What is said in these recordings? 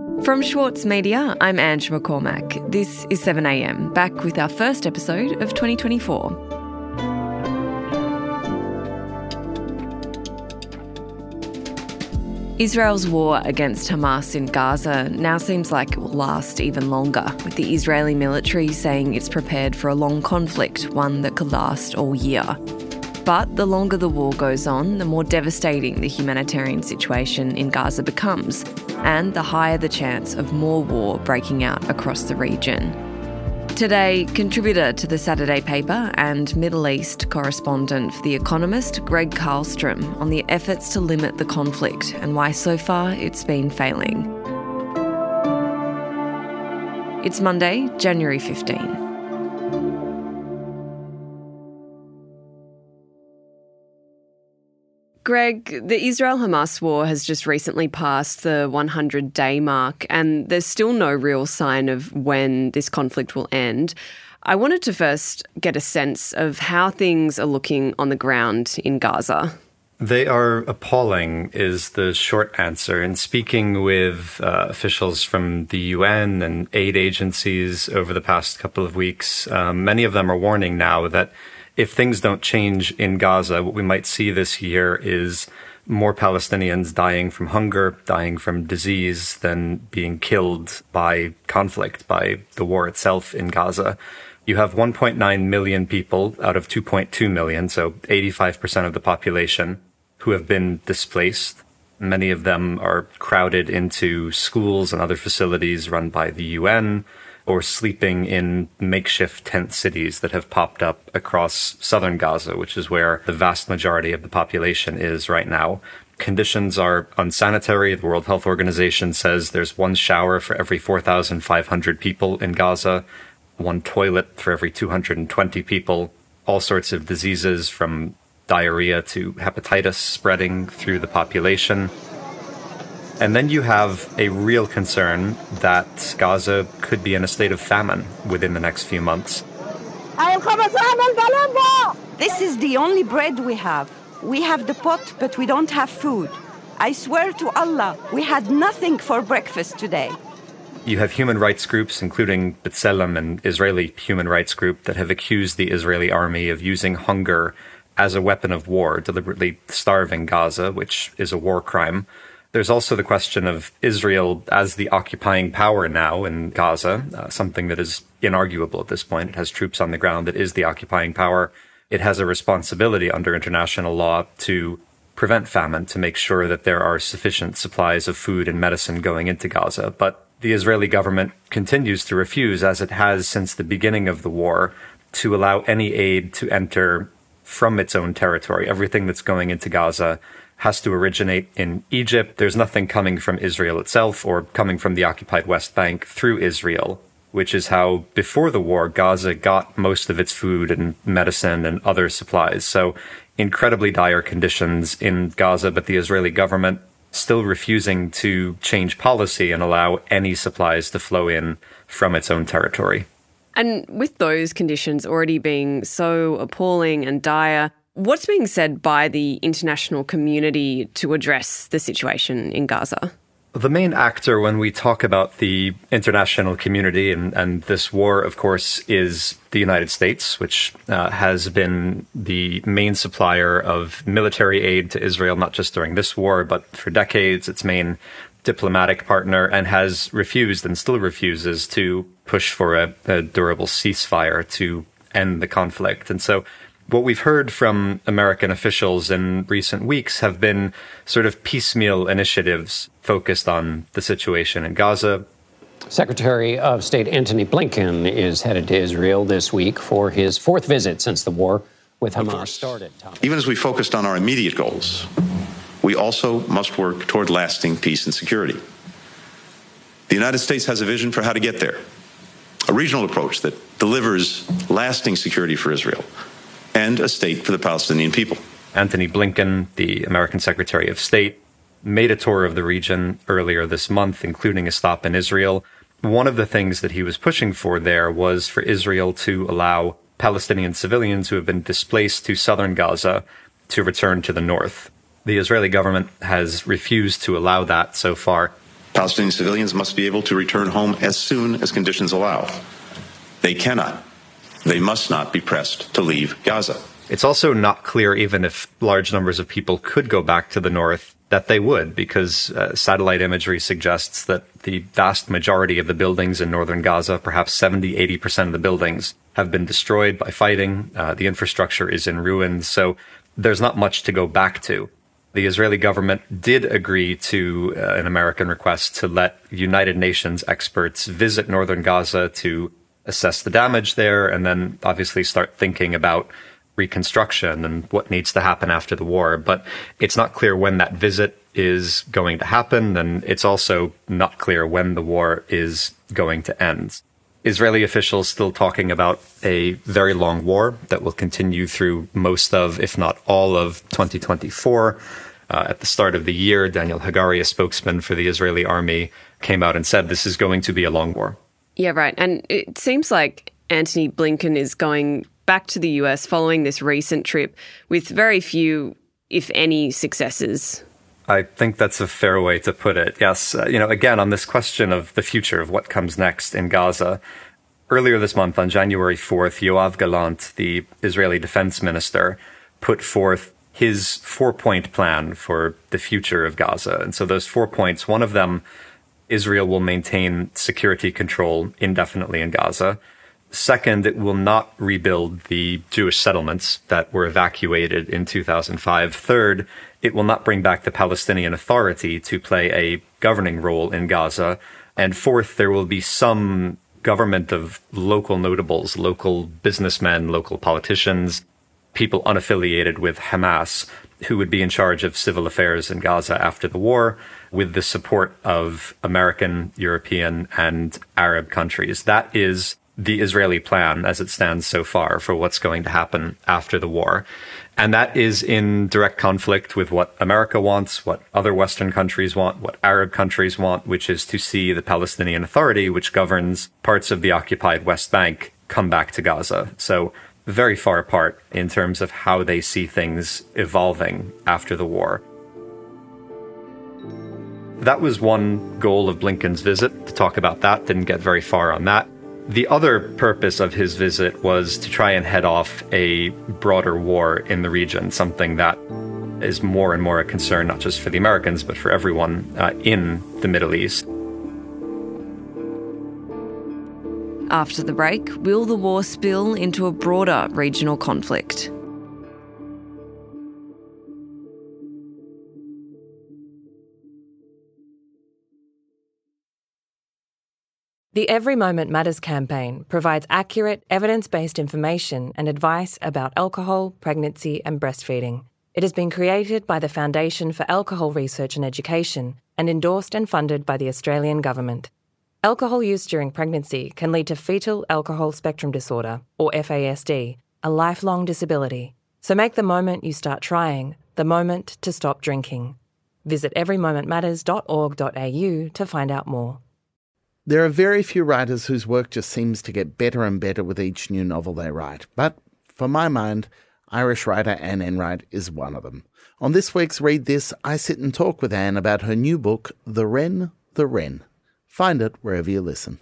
From Schwartz Media, I'm Ange McCormack. This is 7am, back with our first episode of 2024. Israel's war against Hamas in Gaza now seems like it will last even longer, with the Israeli military saying it's prepared for a long conflict, one that could last all year. But the longer the war goes on, the more devastating the humanitarian situation in Gaza becomes, and the higher the chance of more war breaking out across the region. Today, contributor to the Saturday paper and Middle East correspondent for The Economist, Gregg Carlstrom, on the efforts to limit the conflict and why so far it's been failing. It's Monday, January 15. Gregg, the Israel Hamas war has just recently passed the 100 day mark, and there's still no real sign of when this conflict will end. I wanted to first get a sense of how things are looking on the ground in Gaza. They are appalling, is the short answer. And speaking with uh, officials from the UN and aid agencies over the past couple of weeks, um, many of them are warning now that if things don't change in Gaza, what we might see this year is more Palestinians dying from hunger, dying from disease, than being killed by conflict, by the war itself in Gaza. You have 1.9 million people out of 2.2 million, so 85% of the population, who have been displaced. Many of them are crowded into schools and other facilities run by the UN or sleeping in makeshift tent cities that have popped up across southern Gaza, which is where the vast majority of the population is right now. Conditions are unsanitary. The World Health Organization says there's one shower for every 4,500 people in Gaza, one toilet for every 220 people, all sorts of diseases from diarrhea to hepatitis spreading through the population. And then you have a real concern that Gaza could be in a state of famine within the next few months. This is the only bread we have. We have the pot, but we don't have food. I swear to Allah, we had nothing for breakfast today. You have human rights groups, including B'Tselem, an Israeli human rights group, that have accused the Israeli army of using hunger as a weapon of war, deliberately starving Gaza, which is a war crime. There's also the question of Israel as the occupying power now in Gaza, uh, something that is inarguable at this point. It has troops on the ground. that is the occupying power. It has a responsibility under international law to prevent famine, to make sure that there are sufficient supplies of food and medicine going into Gaza. But the Israeli government continues to refuse, as it has since the beginning of the war, to allow any aid to enter from its own territory. Everything that's going into Gaza has to originate in Egypt. There's nothing coming from Israel itself or coming from the occupied West Bank through Israel, which is how before the war, Gaza got most of its food and medicine and other supplies. So incredibly dire conditions in Gaza, but the Israeli government still refusing to change policy and allow any supplies to flow in from its own territory. And with those conditions already being so appalling and dire, What's being said by the international community to address the situation in Gaza? The main actor when we talk about the international community and, and this war, of course, is the United States, which uh, has been the main supplier of military aid to Israel, not just during this war, but for decades, its main diplomatic partner, and has refused and still refuses to push for a, a durable ceasefire to end the conflict. And so what we've heard from American officials in recent weeks have been sort of piecemeal initiatives focused on the situation in Gaza. Secretary of State Antony Blinken is headed to Israel this week for his fourth visit since the war with Hamas started. Even as we focused on our immediate goals, we also must work toward lasting peace and security. The United States has a vision for how to get there, a regional approach that delivers lasting security for Israel and a state for the Palestinian people. Antony Blinken, the American Secretary of State, made a tour of the region earlier this month, including a stop in Israel. One of the things that he was pushing for there was for Israel to allow Palestinian civilians who have been displaced to southern Gaza to return to the north. The Israeli government has refused to allow that so far. Palestinian civilians must be able to return home as soon as conditions allow. They cannot, they must not be pressed to leave Gaza. It's also not clear, even if large numbers of people could go back to the north, that they would, because uh, satellite imagery suggests that the vast majority of the buildings in northern Gaza, perhaps 70, 80% of the buildings, have been destroyed by fighting. Uh, the infrastructure is in ruins. So there's not much to go back to. The Israeli government did agree to uh, an American request to let United Nations experts visit northern Gaza to assess the damage there and then obviously start thinking about reconstruction and what needs to happen after the war. But it's not clear when that visit is going to happen, and it's also not clear when the war is going to end. Israeli officials still talking about a very long war that will continue through most of, if not all of 2024. Uh, at the start of the year, Daniel Hagari, a spokesman for the Israeli army, came out and said this is going to be a long war. Yeah, right. And it seems like Antony Blinken is going back to the US following this recent trip with very few, if any, successes. I think that's a fair way to put it. Yes. Uh, you know, again, on this question of the future of what comes next in Gaza, earlier this month on January 4th, Yoav Gallant, the Israeli defense minister, put forth his four point plan for the future of Gaza. And so those four points, one of them, Israel will maintain security control indefinitely in Gaza. Second, it will not rebuild the Jewish settlements that were evacuated in 2005. Third, it will not bring back the Palestinian Authority to play a governing role in Gaza. And fourth, there will be some government of local notables, local businessmen, local politicians, people unaffiliated with Hamas who would be in charge of civil affairs in Gaza after the war with the support of American, European, and Arab countries. That is the Israeli plan as it stands so far for what's going to happen after the war. And that is in direct conflict with what America wants, what other Western countries want, what Arab countries want, which is to see the Palestinian Authority, which governs parts of the occupied West Bank, come back to Gaza. So very far apart in terms of how they see things evolving after the war. That was one goal of Blinken's visit, to talk about that. Didn't get very far on that. The other purpose of his visit was to try and head off a broader war in the region, something that is more and more a concern, not just for the Americans, but for everyone uh, in the Middle East. After the break, will the war spill into a broader regional conflict? The Every Moment Matters campaign provides accurate, evidence based information and advice about alcohol, pregnancy, and breastfeeding. It has been created by the Foundation for Alcohol Research and Education and endorsed and funded by the Australian Government. Alcohol use during pregnancy can lead to fetal alcohol spectrum disorder, or FASD, a lifelong disability. So make the moment you start trying the moment to stop drinking. Visit everymomentmatters.org.au to find out more. There are very few writers whose work just seems to get better and better with each new novel they write, but for my mind, Irish writer Anne Enright is one of them. On this week's Read This, I sit and talk with Anne about her new book, The Wren, the Wren. Find it wherever you listen.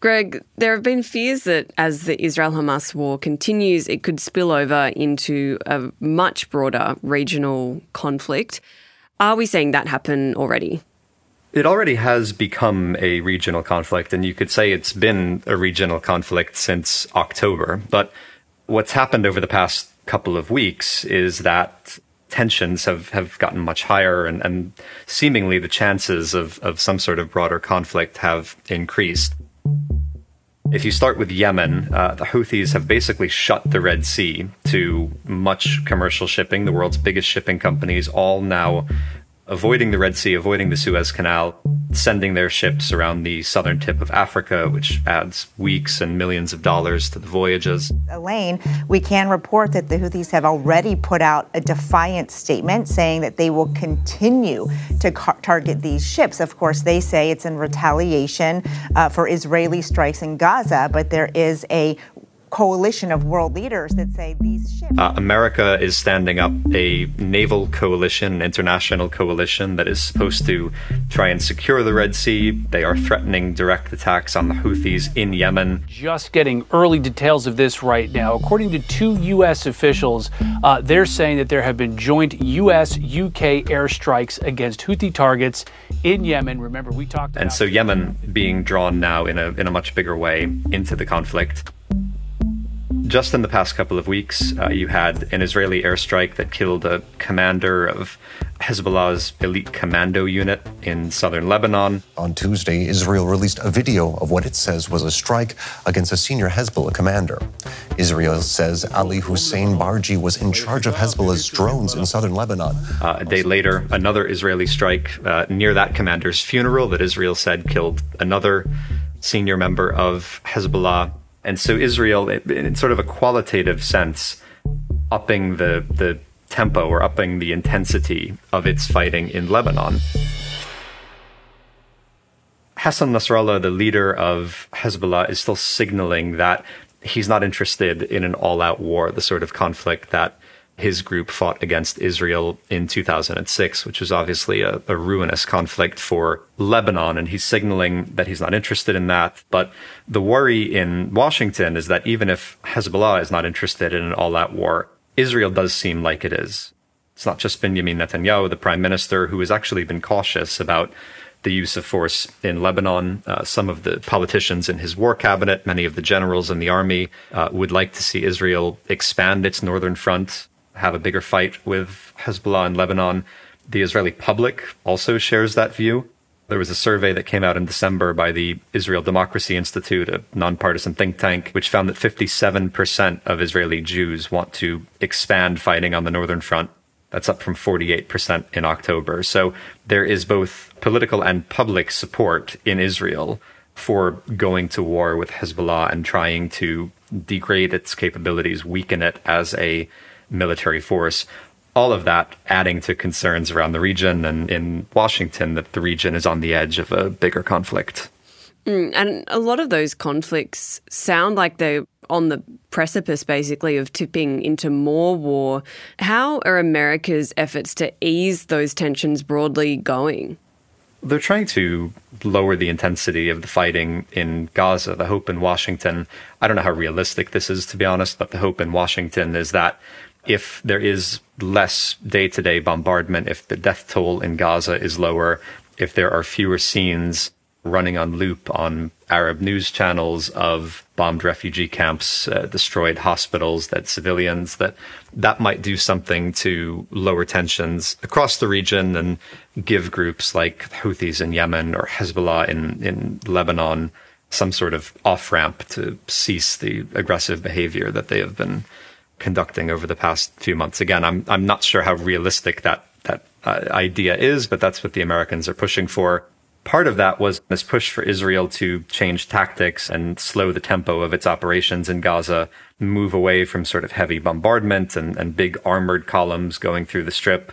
Gregg, there have been fears that as the Israel Hamas war continues, it could spill over into a much broader regional conflict. Are we seeing that happen already? It already has become a regional conflict, and you could say it's been a regional conflict since October. But what's happened over the past couple of weeks is that tensions have, have gotten much higher, and, and seemingly the chances of, of some sort of broader conflict have increased. If you start with Yemen, uh, the Houthis have basically shut the Red Sea to much commercial shipping. The world's biggest shipping companies all now avoiding the Red Sea, avoiding the Suez Canal, sending their ships around the southern tip of Africa, which adds weeks and millions of dollars to the voyages. Elaine, we can report that the Houthis have already put out a defiant statement saying that they will continue to car- target these ships. Of course, they say it's in retaliation uh, for Israeli strikes in Gaza, but there is a coalition of world leaders that say these ships. Uh, America is standing up a naval coalition, an international coalition that is supposed to try and secure the Red Sea. They are threatening direct attacks on the Houthis in Yemen. Just getting early details of this right now. According to two U.S. officials, uh, they're saying that there have been joint U.S. UK airstrikes against Houthi targets in Yemen. Remember, we talked And so Yemen being drawn now in a, in a much bigger way into the conflict. Just in the past couple of weeks, uh, you had an Israeli airstrike that killed a commander of Hezbollah's elite commando unit in southern Lebanon. On Tuesday, Israel released a video of what it says was a strike against a senior Hezbollah commander. Israel says Ali Hussein Barji was in charge of Hezbollah's drones in southern Lebanon. Uh, a day later, another Israeli strike uh, near that commander's funeral that Israel said killed another senior member of Hezbollah. And so Israel, in sort of a qualitative sense, upping the, the tempo or upping the intensity of its fighting in Lebanon. Hassan Nasrallah, the leader of Hezbollah, is still signaling that he's not interested in an all out war, the sort of conflict that his group fought against Israel in 2006, which was obviously a, a, ruinous conflict for Lebanon. And he's signaling that he's not interested in that. But the worry in Washington is that even if Hezbollah is not interested in an all out war, Israel does seem like it is. It's not just Benjamin Netanyahu, the prime minister, who has actually been cautious about the use of force in Lebanon. Uh, some of the politicians in his war cabinet, many of the generals in the army, uh, would like to see Israel expand its northern front have a bigger fight with Hezbollah in Lebanon. The Israeli public also shares that view. There was a survey that came out in December by the Israel Democracy Institute, a nonpartisan think tank, which found that 57% of Israeli Jews want to expand fighting on the northern front. That's up from 48% in October. So there is both political and public support in Israel for going to war with Hezbollah and trying to degrade its capabilities, weaken it as a military force. All of that adding to concerns around the region and in Washington that the region is on the edge of a bigger conflict. Mm, and a lot of those conflicts sound like they're on the precipice, basically, of tipping into more war. How are America's efforts to ease those tensions broadly going? They're trying to lower the intensity of the fighting in Gaza. The hope in Washington, I don't know how realistic this is, to be honest, but the hope in Washington is that if there is less day to day bombardment, if the death toll in Gaza is lower, if there are fewer scenes running on loop on Arab news channels of bombed refugee camps, uh, destroyed hospitals, that civilians, that that might do something to lower tensions across the region and give groups like Houthis in Yemen or Hezbollah in, in Lebanon some sort of off ramp to cease the aggressive behavior that they have been conducting over the past few months. Again, I'm I'm not sure how realistic that that uh, idea is, but that's what the Americans are pushing for. Part of that was this push for Israel to change tactics and slow the tempo of its operations in Gaza, move away from sort of heavy bombardment and, and big armored columns going through the strip,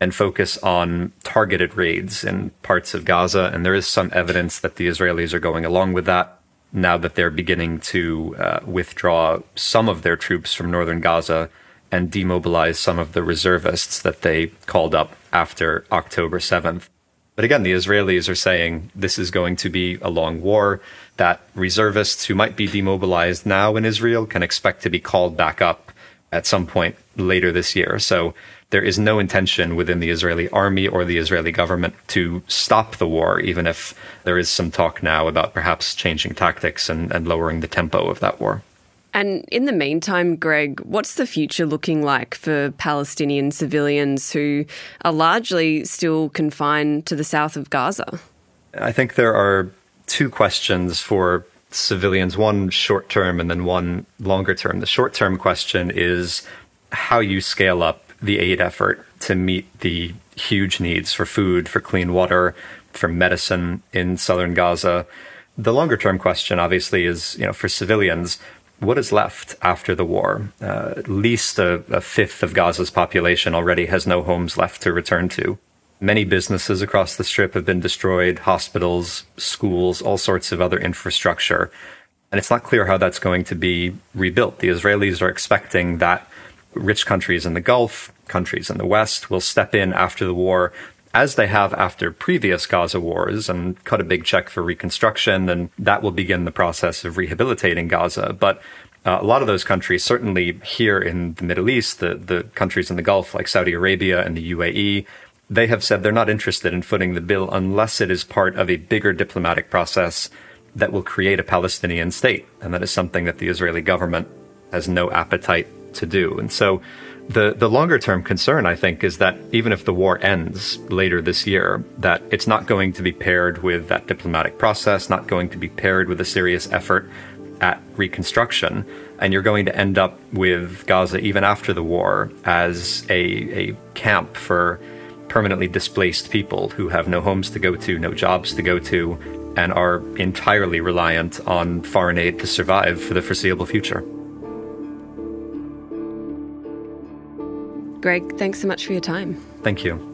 and focus on targeted raids in parts of Gaza. And there is some evidence that the Israelis are going along with that now that they're beginning to uh, withdraw some of their troops from northern Gaza and demobilize some of the reservists that they called up after October 7th. But again, the Israelis are saying this is going to be a long war, that reservists who might be demobilized now in Israel can expect to be called back up at some point later this year. So there is no intention within the Israeli army or the Israeli government to stop the war, even if there is some talk now about perhaps changing tactics and, and lowering the tempo of that war. And in the meantime, Gregg, what's the future looking like for Palestinian civilians who are largely still confined to the south of Gaza? I think there are two questions for civilians one short term and then one longer term. The short term question is how you scale up the aid effort to meet the huge needs for food, for clean water, for medicine in southern Gaza. The longer term question, obviously, is you know for civilians, what is left after the war? Uh, at least a, a fifth of Gaza's population already has no homes left to return to. Many businesses across the strip have been destroyed, hospitals, schools, all sorts of other infrastructure. And it's not clear how that's going to be rebuilt. The Israelis are expecting that rich countries in the Gulf, countries in the West will step in after the war as they have after previous Gaza wars and cut a big check for reconstruction, and that will begin the process of rehabilitating Gaza. But uh, a lot of those countries, certainly here in the Middle East, the, the countries in the Gulf like Saudi Arabia and the UAE, they have said they're not interested in footing the bill unless it is part of a bigger diplomatic process that will create a Palestinian state. And that is something that the Israeli government has no appetite to do. And so the, the longer term concern, I think, is that even if the war ends later this year, that it's not going to be paired with that diplomatic process, not going to be paired with a serious effort at reconstruction. And you're going to end up with Gaza, even after the war, as a, a camp for permanently displaced people who have no homes to go to, no jobs to go to, and are entirely reliant on foreign aid to survive for the foreseeable future. Gregg, thanks so much for your time. Thank you.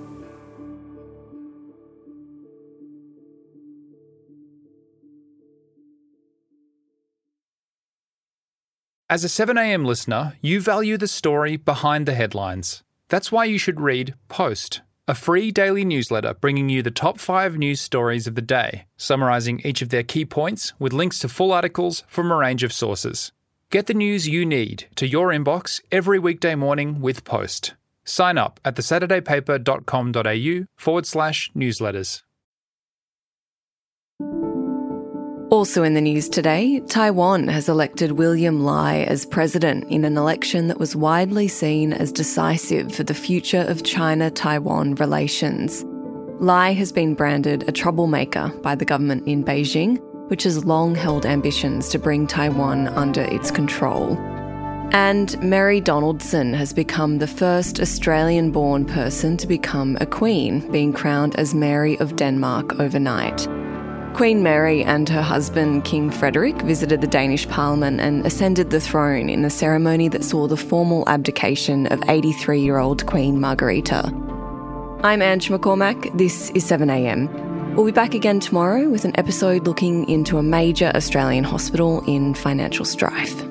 As a 7am listener, you value the story behind the headlines. That's why you should read Post a free daily newsletter bringing you the top five news stories of the day, summarising each of their key points with links to full articles from a range of sources. Get the news you need to your inbox every weekday morning with Post. Sign up at thesaturdaypaper.com.au forward slash newsletters. Also in the news today, Taiwan has elected William Lai as president in an election that was widely seen as decisive for the future of China Taiwan relations. Lai has been branded a troublemaker by the government in Beijing, which has long held ambitions to bring Taiwan under its control. And Mary Donaldson has become the first Australian born person to become a queen, being crowned as Mary of Denmark overnight. Queen Mary and her husband, King Frederick, visited the Danish parliament and ascended the throne in a ceremony that saw the formal abdication of 83 year old Queen Margrethe. I'm Ange McCormack. This is 7am. We'll be back again tomorrow with an episode looking into a major Australian hospital in financial strife.